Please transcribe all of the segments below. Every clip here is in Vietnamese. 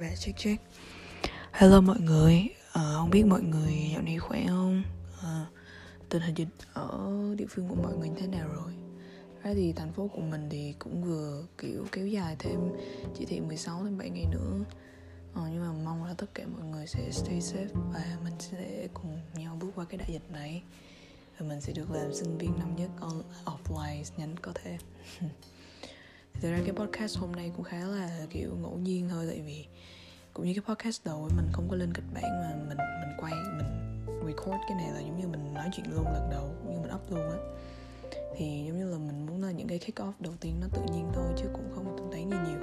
bảy ba check check hello mọi người. À, không biết mọi người dạo này khỏe không? À, tình hình dịch ở địa phương của mọi người thế nào rồi? Thế thì thành phố của mình thì cũng vừa kiểu kéo dài thêm chỉ thị 16 đến 7 ngày nữa. À, nhưng mà mong là tất cả mọi người sẽ stay safe và mình sẽ cùng nhau bước qua cái đại dịch này. Và mình sẽ được làm sinh viên năm nhất offline nhanh có thể. thực ra cái podcast hôm nay cũng khá là, kiểu, ngẫu nhiên thôi, tại vì cũng như cái podcast đầu ấy, mình không có lên kịch bản mà mình mình quay, mình record cái này là giống như mình nói chuyện luôn lần đầu, cũng như mình up luôn á. Thì giống như là mình muốn là những cái kick off đầu tiên nó tự nhiên thôi, chứ cũng không tính toán gì nhiều.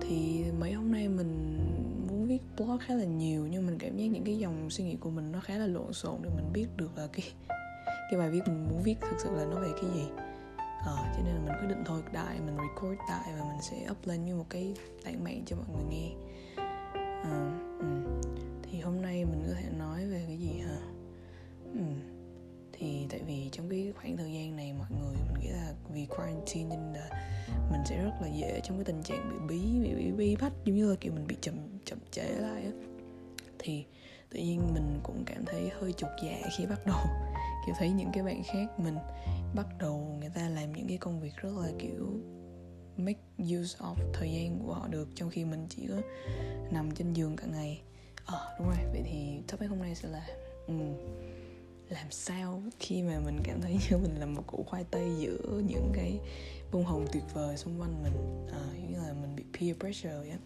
Thì mấy hôm nay mình muốn viết blog khá là nhiều, nhưng mình cảm giác những cái dòng suy nghĩ của mình nó khá là lộn xộn để mình biết được là cái cái bài viết mình muốn viết thực sự là nó về cái gì à, cho nên là mình quyết định thôi đại mình record đại và mình sẽ up lên như một cái tảng mạng cho mọi người nghe à, ừ. thì hôm nay mình có thể nói về cái gì hả ừ. thì tại vì trong cái khoảng thời gian này mọi người mình nghĩ là vì quarantine nên là mình sẽ rất là dễ trong cái tình trạng bị bí bị bị bí bắt giống như là kiểu mình bị chậm chậm trễ lại á thì tự nhiên mình cũng cảm thấy hơi chột dạ khi bắt đầu kiểu thấy những cái bạn khác mình bắt đầu người ta làm những cái công việc rất là kiểu make use of thời gian của họ được trong khi mình chỉ có nằm trên giường cả ngày. Ờ à, đúng rồi. Vậy thì topic hôm nay sẽ là um, làm sao khi mà mình cảm thấy như mình là một củ khoai tây giữa những cái bông hồng tuyệt vời xung quanh mình. À, như là mình bị peer pressure vậy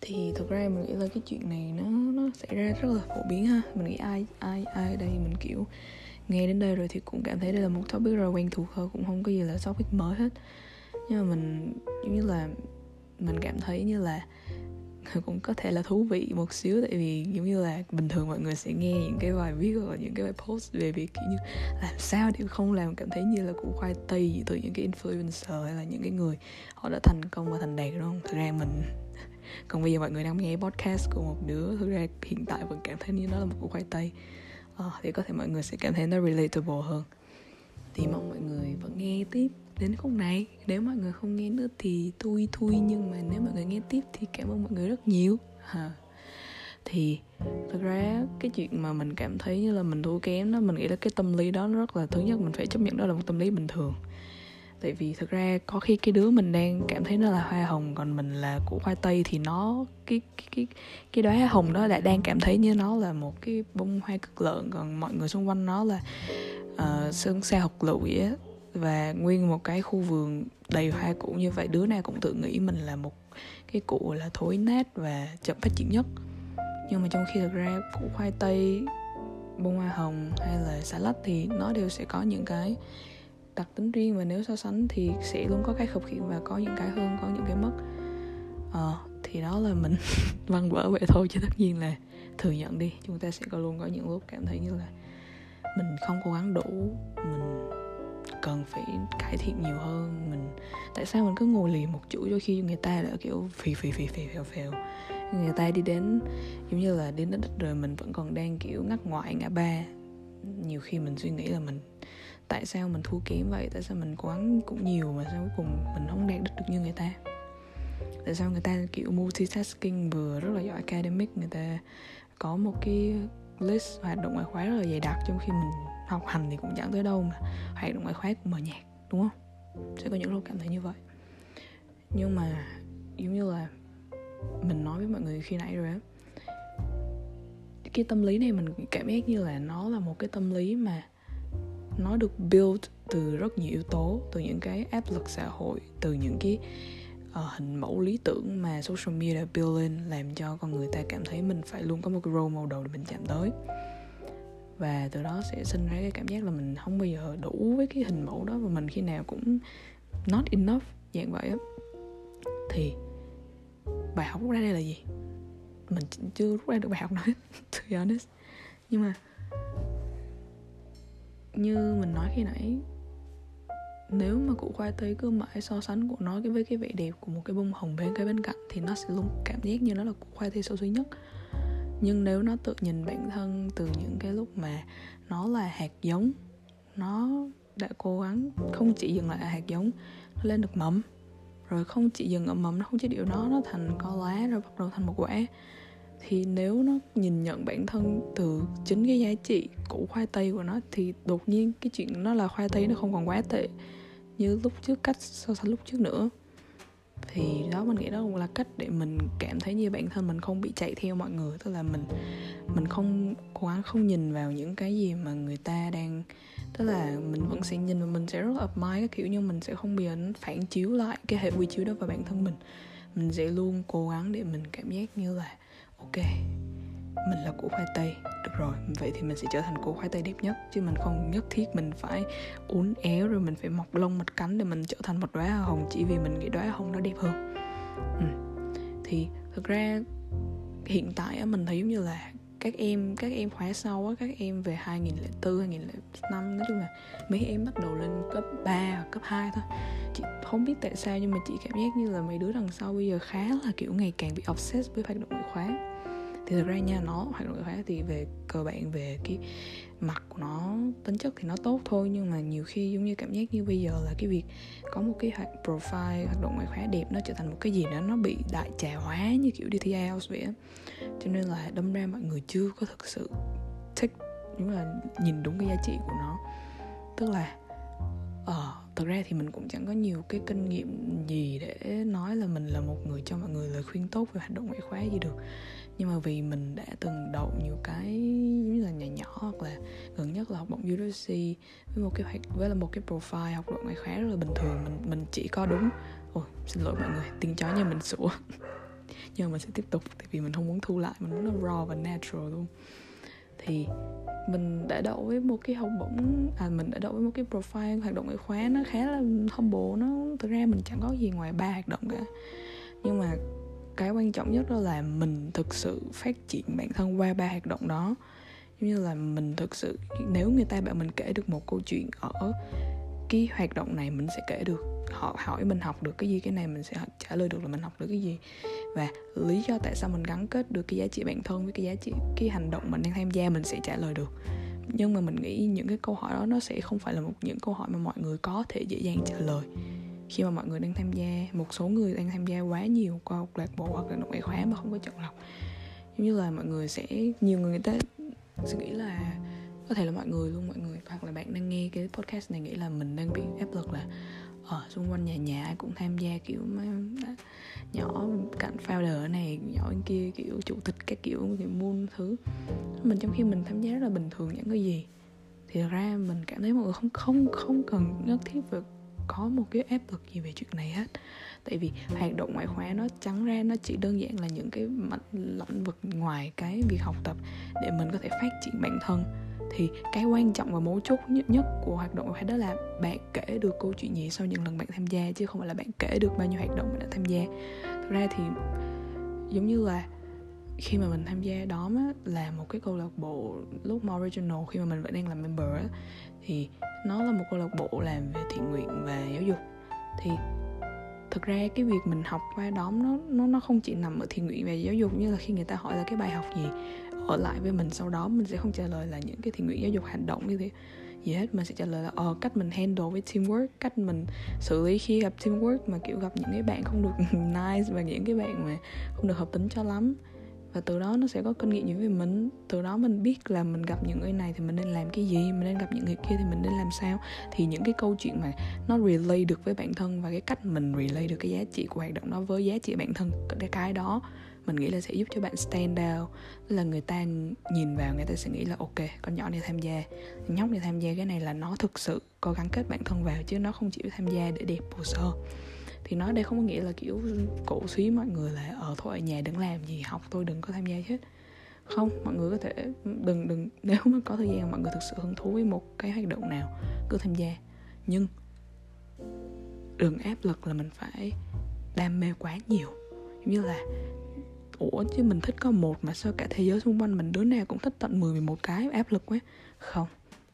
thì thực ra mình nghĩ là cái chuyện này nó nó xảy ra rất là phổ biến ha. Mình nghĩ ai ai ai đây mình, kiểu, nghe đến đây rồi thì cũng cảm thấy đây là một topic rất là quen thuộc thôi, cũng không có gì là topic mới hết. Nhưng mà mình, giống như là, mình cảm thấy như là cũng có thể là thú vị một xíu, tại vì giống như là bình thường mọi người sẽ nghe những cái bài viết hoặc là những cái bài post về việc, kiểu như, làm sao để không làm, cảm thấy như là củ khoai tây từ những cái influencer hay là những cái người họ đã thành công và thành đạt đúng không? Thực ra mình còn bây giờ mọi người đang nghe podcast của một đứa thực ra hiện tại vẫn cảm thấy như nó là một củ khoai tây. À, thì có thể mọi người sẽ cảm thấy nó relatable hơn. Thì mong mọi người vẫn nghe tiếp đến khúc này. Nếu mọi người không nghe nữa thì tui thui nhưng mà nếu mọi người nghe tiếp thì cảm ơn mọi người rất nhiều. À. thì thực ra cái chuyện mà mình cảm thấy như là mình thua kém đó mình nghĩ là cái tâm lý đó nó rất là thứ nhất mình phải chấp nhận đó là một tâm lý bình thường tại vì thực ra có khi cái đứa mình đang cảm thấy nó là hoa hồng còn mình là củ khoai tây thì nó cái cái cái cái đóa hồng đó lại đang cảm thấy như nó là một cái bông hoa cực lợn còn mọi người xung quanh nó là uh, sơn xa học lụi á. Và nguyên một cái khu vườn đầy hoa cũ như vậy đứa nào cũng tự nghĩ mình là một cái củ là thối nát và chậm phát triển nhất. Nhưng mà trong khi thực ra củ khoai tây bông hoa hồng hay là xà lách thì nó đều sẽ có những cái đặc tính riêng và nếu so sánh thì sẽ luôn có cái khập khiễng và có những cái hơn, có những cái mất. Ờ thì đó là mình văn vỡ vậy thôi, chứ tất nhiên là thừa nhận đi. Chúng ta sẽ có luôn có những lúc cảm thấy như là mình không cố gắng đủ, mình cần phải cải thiện nhiều hơn, mình, tại sao mình cứ ngồi lì một chỗ cho khi người ta đã kiểu phì phì phì phì, phèo phèo. Người ta đi đến, giống như là đến đất rồi mình vẫn còn đang kiểu ngắt ngoại ngã ba. Nhiều khi mình suy nghĩ là mình tại sao mình thua kém vậy? Tại sao mình cố gắng cũng nhiều mà sao cuối cùng mình không đạt được như người ta? Tại sao người ta, kiểu, multitasking vừa rất là giỏi academic, người ta có một cái list hoạt động ngoại khóa rất là dày đặc, trong khi mình học hành thì cũng chẳng tới đâu mà hoạt động ngoại khóa cũng mở nhạc đúng không? Sẽ có những lúc cảm thấy như vậy. Nhưng mà giống như là mình nói với mọi người khi nãy rồi á, cái tâm lý này mình cảm giác như là nó là một cái tâm lý mà nó được build từ rất nhiều yếu tố từ những cái áp lực xã hội từ những cái uh, hình mẫu lý tưởng mà social media build lên làm cho con người ta cảm thấy mình phải luôn có một cái role model để mình chạm tới. Và từ đó sẽ sinh ra cái cảm giác là mình không bao giờ đủ với cái hình mẫu đó và mình khi nào cũng not enough dạng vậy á. Thì bài học rút ra đây là gì? Mình chưa rút ra được bài học nào hết to be honest. Nhưng mà như mình nói khi nãy, nếu mà củ khoai tây cứ mãi so sánh của nó với cái vẻ đẹp của một cái bông hồng bên cái bên cạnh thì nó sẽ luôn cảm giác như nó là củ khoai tây xấu duy nhất. Nhưng nếu nó tự nhìn bản thân từ những cái lúc mà nó là hạt giống, nó đã cố gắng không chỉ dừng lại ở hạt giống, nó lên được mầm rồi không chỉ dừng ở mầm nó không chỉ điều đó, nó thành có lá, rồi bắt đầu thành một quả thì nếu nó nhìn nhận bản thân từ chính cái giá trị củ khoai tây của nó, thì đột nhiên cái chuyện nó là khoai tây nó không còn quá tệ như lúc trước cách, so sánh lúc trước nữa. Thì đó, mình nghĩ đó cũng là cách để mình cảm thấy như bản thân mình không bị chạy theo mọi người. Tức là mình mình không, cố gắng không nhìn vào những cái gì mà người ta đang, tức là mình vẫn sẽ nhìn và mình sẽ rất là admire các kiểu, nhưng mình sẽ không bị phản chiếu lại cái hệ quy chiếu đó vào bản thân mình. Mình sẽ luôn cố gắng để mình cảm giác như là ok, mình là củ khoai tây. Được rồi, vậy thì mình sẽ trở thành củ khoai tây đẹp nhất, chứ mình không nhất thiết mình phải uốn éo rồi mình phải mọc lông mọc cánh để mình trở thành một đóa hoa hồng chỉ vì mình nghĩ đóa hoa hồng nó đẹp hơn. Ừ. thì thực ra hiện tại á, mình thấy giống như là các em các em khóa sau á, các em về 2004 2005 nói chung là mấy em bắt đầu lên cấp 3 cấp 2 thôi. Chị không biết tại sao nhưng mà chị cảm giác như là mấy đứa đằng sau bây giờ khá là kiểu ngày càng bị obsessed với hoạt động ngoại khóa thì thực ra nha nó hoạt động ngoại khóa thì về cơ bản về cái mặt của nó tính chất thì nó tốt thôi nhưng mà nhiều khi giống như cảm giác như bây giờ là cái việc có một cái hoạt profile hoạt động ngoại khóa đẹp nó trở thành một cái gì đó nó bị đại trà hóa như kiểu DTI thi vậy á. Cho nên là đâm ra mọi người chưa có thực sự thích nhưng là nhìn đúng cái giá trị của nó. Tức là ờ uh, thực ra thì mình cũng chẳng có nhiều cái kinh nghiệm gì để nói là mình là một người cho mọi người lời khuyên tốt về hoạt động ngoại khóa gì được nhưng mà vì mình đã từng đậu nhiều cái giống như là nhỏ nhỏ, hoặc là gần nhất là học bổng UDC với một cái hoạt, với là một cái profile học luận ngoại khóa rất là bình thường, mình mình chỉ có đúng. Ôi, xin lỗi mọi người, tiếng chó nhà mình sủa. Nhưng mà mình sẽ tiếp tục, tại vì mình không muốn thu lại, mình muốn nó raw và natural luôn. Thì mình đã đậu với một cái học bổng à mình đã đậu với một cái profile hoạt động ngoại khóa nó khá là humble, nó, thực ra mình chẳng có gì ngoài ba hoạt động cả. Nhưng mà cái quan trọng nhất đó là mình thực sự phát triển bản thân qua ba hoạt động đó. Giống như là mình thực sự, nếu người ta bảo mình kể được một câu chuyện ở cái hoạt động này, mình sẽ kể được, họ hỏi mình học được cái gì, cái này mình sẽ trả lời được là mình học được cái gì. Và lý do tại sao mình gắn kết được cái giá trị bản thân với cái giá trị, cái hành động mình đang tham gia mình sẽ trả lời được. Nhưng mà mình nghĩ những cái câu hỏi đó nó sẽ không phải là một những câu hỏi mà mọi người có thể dễ dàng trả lời khi mà mọi người đang tham gia, một số người đang tham gia quá nhiều qua một lạc bộ hoặc là ngoại khóa mà không có chọn lọc. Giống như là mọi người sẽ, nhiều người người ta sẽ nghĩ là, có thể là mọi người luôn, mọi người, hoặc là bạn đang nghe cái podcast này nghĩ là mình đang bị áp lực là ở xung quanh nhà nhà ai cũng tham gia, kiểu, mà à, nhỏ cạnh founder này, nhỏ bên kia, kiểu, chủ tịch các kiểu kiểu muôn thứ. Mình trong khi mình tham gia rất là bình thường những cái gì. Thì ra mình cảm thấy mọi người không không không cần nhất thiết phải có một cái áp lực gì về chuyện này hết. Tại vì hoạt động ngoại khóa nó trắng ra, nó chỉ đơn giản là những cái mặt lĩnh vực ngoài cái việc học tập để mình có thể phát triển bản thân. Thì cái quan trọng và mấu chốt nhất nhất của hoạt động ngoại khóa đó là bạn kể được câu chuyện gì sau những lần bạn tham gia, chứ không phải là bạn kể được bao nhiêu hoạt động bạn đã tham gia. Thực ra thì giống như là khi mà mình tham gia đó á, là một cái câu lạc bộ lúc mà original khi mà mình vẫn đang làm member á, thì nó là một câu lạc bộ làm về thiện nguyện và giáo dục. Thì thực ra cái việc mình học qua đó nó nó nó không chỉ nằm ở thiện nguyện về giáo dục như là khi người ta hỏi là cái bài học gì ở lại với mình sau đó mình sẽ không trả lời là những cái thiện nguyện giáo dục hành động như thế gì hết. Mình sẽ trả lời là ờ cách mình handle với teamwork cách mình xử lý khi gặp teamwork mà kiểu gặp những cái bạn không được nice và những cái bạn mà không được hợp tính cho lắm và từ đó nó sẽ có kinh nghiệm nhiều về mình. Từ đó mình biết là mình gặp những người này thì mình nên làm cái gì, mình nên gặp những người kia thì mình nên làm sao. Thì những cái câu chuyện mà nó relay được với bản thân và cái cách mình relay được cái giá trị của hoạt động đó với giá trị bản thân, cái cái đó, mình nghĩ là sẽ giúp cho bạn stand out. Là người ta nhìn vào, người ta sẽ nghĩ là, ok, con nhỏ này tham gia nhóc này tham gia, cái này là nó thực sự có gắn kết bản thân vào chứ nó không chỉ tham gia để đẹp hồ sơ thì nói đây không có nghĩa là kiểu cổ suý mọi người là ở thôi ở nhà đừng làm gì, học tôi đừng có tham gia hết không, mọi người có thể, đừng đừng, nếu mà có thời gian mọi người thực sự hứng thú với một cái hoạt động nào, cứ tham gia. Nhưng đừng áp lực là mình phải đam mê quá nhiều. Giống như là, ủa, chứ mình thích có một mà sao cả thế giới xung quanh mình, đứa nào cũng thích tận 10 11 cái áp lực quá. Không,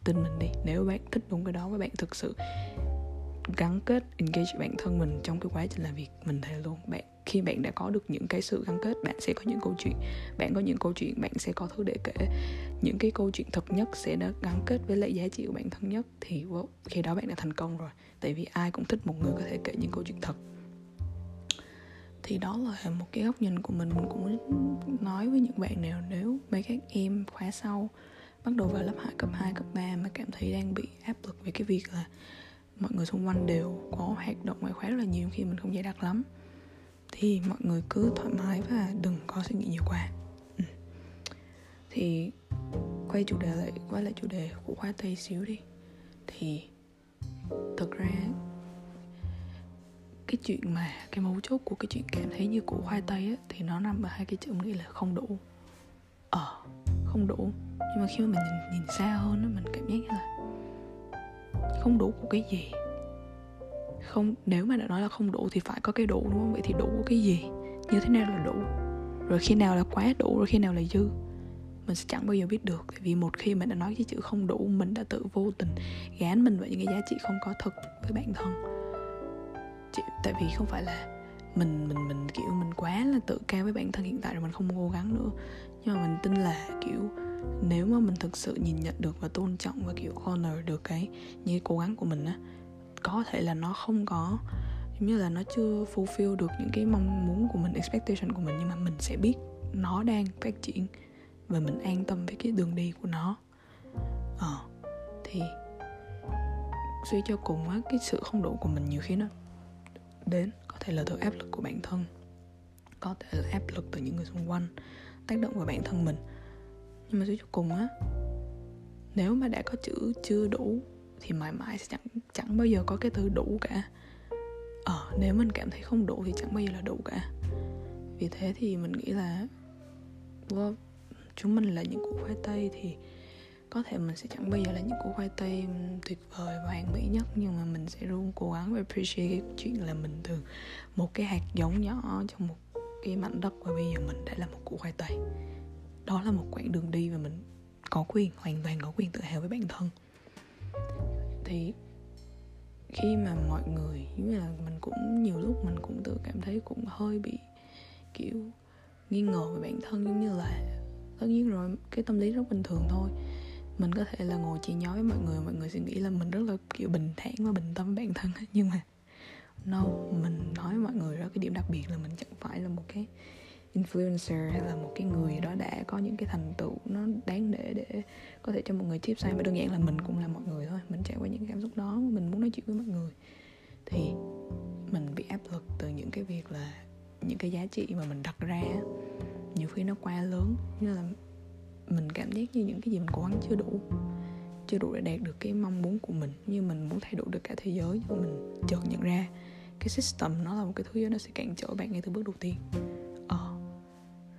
tin mình đi. Nếu bạn thích đúng cái đó và bạn thực sự gắn kết engage bản thân mình trong cái quá trình làm việc mình thấy luôn. Bạn khi bạn đã có được những cái sự gắn kết bạn sẽ có những câu chuyện. Bạn có những câu chuyện bạn sẽ có thứ để kể. Những cái câu chuyện thật nhất sẽ đã gắn kết với lại giá trị của bản thân nhất thì wow, khi đó bạn đã thành công rồi. Tại vì ai cũng thích một người có thể kể những câu chuyện thật. Thì đó là một cái góc nhìn của mình. Mình cũng muốn nói với những bạn nào nếu mấy các em khóa sau bắt đầu vào lớp 2, cấp 2, cấp 3 mà cảm thấy đang bị áp lực về cái việc là mọi người xung quanh đều có hoạt động ngoại khóa rất là nhiều khi mình không dễ đặt lắm. Thì mọi người cứ thoải mái và đừng có suy nghĩ nhiều quá. Ừ. thì quay chủ đề lại quay lại chủ đề của khóa tây xíu đi. Thì thực ra cái chuyện mà cái mấu chốt của cái chuyện cảm thấy như củ khoai tây á thì nó nằm ở hai cái chữ nghĩ là không đủ. Ờ không đủ. Nhưng mà khi mà mình nhìn, nhìn xa hơn á mình cảm giác như là không đủ của cái gì. Không nếu mà đã nói là không đủ thì phải có cái đủ đúng không? Vậy thì đủ của cái gì? Như thế nào là đủ? Rồi khi nào là quá đủ rồi khi nào là dư? Mình sẽ chẳng bao giờ biết được. Tại vì một khi mình đã nói cái chữ không đủ mình đã tự vô tình gán mình vào những cái giá trị không có thật với bản thân. Chỉ, tại vì không phải là mình mình mình kiểu mình quá là tự cao với bản thân hiện tại rồi mình không cố gắng nữa. Nhưng mà mình tin là kiểu nếu mà mình thực sự nhìn nhận được và tôn trọng và, kiểu, honor được cái những cố gắng của mình á, có thể là nó không có, giống như là nó chưa fulfill được những cái mong muốn của mình, expectation của mình, nhưng mà mình sẽ biết nó đang phát triển và mình an tâm với cái đường đi của nó. Ờ thì suy cho cùng á, cái sự không đủ của mình nhiều khi nó đến, có thể là từ áp lực của bản thân, có thể là áp lực từ những người xung quanh, tác động vào bản thân mình nhưng mà suy cho cùng á nếu mà đã có chữ chưa đủ thì mãi mãi sẽ chẳng chẳng bao giờ có cái từ đủ cả. Ờ nếu mình cảm thấy không đủ thì chẳng bao giờ là đủ cả. Vì thế thì mình nghĩ là well, chúng mình là những củ khoai tây thì có thể mình sẽ chẳng bao giờ là những củ khoai tây tuyệt vời và hoàn mỹ nhất. Nhưng mà mình sẽ luôn cố gắng và appreciate cái chuyện là mình từ một cái hạt giống nhỏ trong một cái mảnh đất và bây giờ mình đã là một củ khoai tây đó là một quãng đường đi và mình có quyền, hoàn toàn có quyền tự hào với bản thân. Thì khi mà mọi người, giống như là mình cũng, nhiều lúc mình cũng tự cảm thấy cũng hơi bị, kiểu, nghi ngờ về bản thân, giống như là tất nhiên rồi, cái tâm lý rất bình thường thôi. Mình có thể là ngồi chỉ nói với mọi người mọi người sẽ nghĩ là mình rất là, kiểu, bình thản và bình tâm với bản thân nhưng mà, no, mình nói với mọi người đó cái điểm đặc biệt là mình chẳng phải là một cái influencer hay là một cái người đó đã có những cái thành tựu nó đáng để để có thể cho mọi người tiếp sai mà đơn giản là mình cũng là mọi người thôi. Mình trải qua những cảm xúc đó, mình muốn nói chuyện với mọi người. Thì mình bị áp lực từ những cái việc là những cái giá trị mà mình đặt ra nhiều khi nó quá lớn. Như là mình cảm giác như những cái gì mình cố gắng chưa đủ chưa đủ để đạt được cái mong muốn của mình. Như mình muốn thay đổi được cả thế giới, nhưng mình chợt nhận ra cái system nó là một cái thứ nó sẽ cản trở bạn ngay từ bước đầu tiên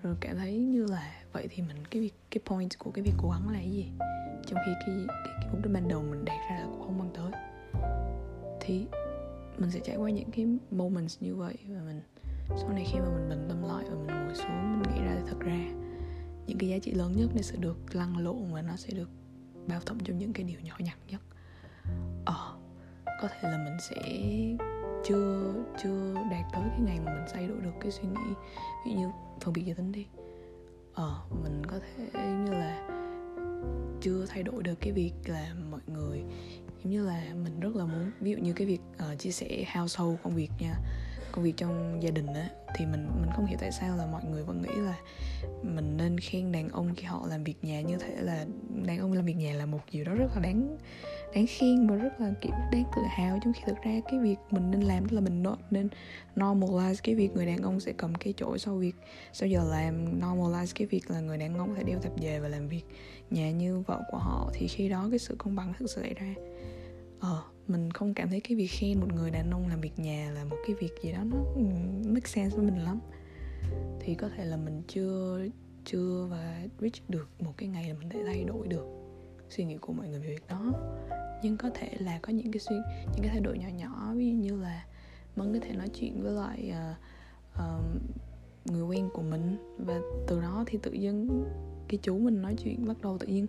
rồi cảm thấy như là vậy thì mình cái việc cái point của cái việc cố gắng là cái gì? Trong khi cái cái, cái mục đích ban đầu mình đạt ra là cũng không bằng tới. Thì mình sẽ trải qua những cái moments như vậy và mình sau này khi mà mình bình tâm lại và mình ngồi xuống mình nghĩ ra thì thật ra những cái giá trị lớn nhất nó sẽ được lăn lộn và nó sẽ được bao thẩm trong những cái điều nhỏ nhặt nhất. Ờ có thể là mình sẽ chưa chưa đạt tới cái ngày mà mình thay đổi được cái suy nghĩ ví dụ như phân biệt giới tính đi. Ờ mình có thể như là chưa thay đổi được cái việc là mọi người. Giống như là mình rất là muốn ví dụ như cái việc uh, chia sẻ household công việc nha công việc trong gia đình á, thì mình mình không hiểu tại sao là mọi người vẫn nghĩ là mình nên khen đàn ông khi họ làm việc nhà như thế là đàn ông làm việc nhà là một điều đó rất là đáng đáng khen và rất là, kiểu, đáng tự hào. Trong khi thực ra cái việc mình nên làm đó là mình nên normalize cái việc người đàn ông sẽ cầm cái chổi sau việc, sau giờ làm. Normalize cái việc là người đàn ông có thể đeo tập về và làm việc nhà như vợ của họ. Thì khi đó cái sự công bằng thực sự xảy ra. Ờ mình không cảm thấy cái việc khen một người đàn ông làm việc nhà là một cái việc gì đó nó ừ, make sense với mình lắm. Thì có thể là mình chưa chưa và reach được một cái ngày là mình thể thay đổi được suy nghĩ của mọi người về việc đó. Nhưng có thể là có những cái suy những cái thay đổi nhỏ nhỏ ví dụ như là mình có thể nói chuyện với lại uh, uh, người quen của mình và từ đó thì tự dưng cái chú mình nói chuyện bắt đầu tự nhiên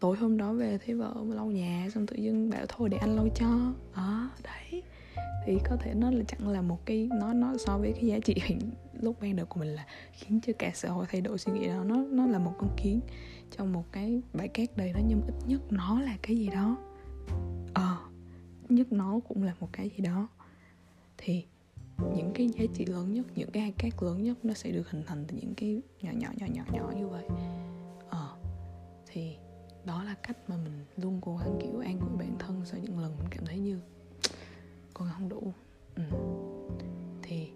tối hôm đó về thấy vợ lau nhà, xong tự dưng bảo thôi để anh lau cho. Đó đấy. Thì có thể nó là chẳng là một cái, nó nó so với cái giá trị hình lúc ban đầu của mình là khiến cho cả xã hội thay đổi suy nghĩ đó. Nó nó là một con kiến trong một cái bãi cát đầy đó, nhưng ít nhất nó là cái gì đó. Ờ nhất nó cũng là một cái gì đó. Thì những cái giá trị lớn nhất, những cái cát lớn nhất nó sẽ được hình thành từ những cái nhỏ nhỏ nhỏ nhỏ nhỏ như vậy. Ờ thì đó là cách mà mình luôn cố gắng kiểu an ủi bản thân sau những lần mình cảm thấy như con không đủ. Ừ. thì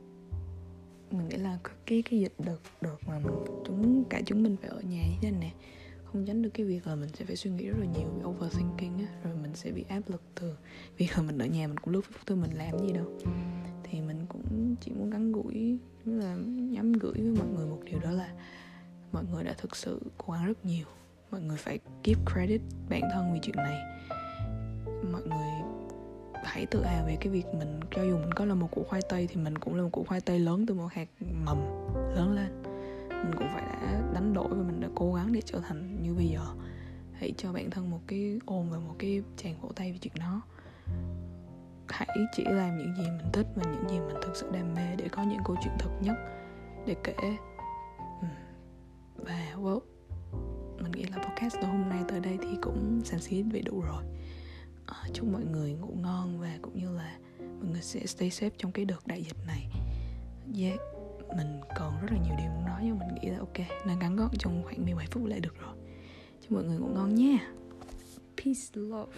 mình nghĩ là cái cái dịch đợt đợt mà mình chúng, cả chúng mình phải ở nhà như thế này nè, không tránh được cái việc là mình sẽ phải suy nghĩ rất là nhiều về overthinking á, rồi mình sẽ bị áp lực từ việc là mình ở nhà mình cũng lướt facebook tư mình làm gì đâu. Thì mình cũng chỉ muốn gắn gũi là nhắn gửi với mọi người một điều đó là mọi người đã thực sự cố gắng rất nhiều mọi người phải give credit bản thân vì chuyện này. Mọi người hãy tự hào về cái việc mình, cho dù mình có là một củ khoai tây thì mình cũng là một củ khoai tây lớn từ một hạt mầm lớn lên. Mình cũng phải đã đánh đổi và mình đã cố gắng để trở thành như bây giờ. Hãy cho bản thân một cái ôm và một cái chàng vỗ tay về chuyện đó. Hãy chỉ làm những gì mình thích và những gì mình thực sự đam mê để có những câu chuyện thật nhất để kể ừ, và well nghĩ là podcast của hôm nay tới đây thì cũng xàm xí về đủ rồi. À, chúc mọi người ngủ ngon và cũng như là mọi người sẽ stay safe trong cái đợt đại dịch này. Yeah mình còn rất là nhiều điều muốn nói nhưng mình nghĩ là ok nên ngắn gọn trong khoảng 17 phút lại được rồi. Chúc mọi người ngủ ngon nha. Peace love.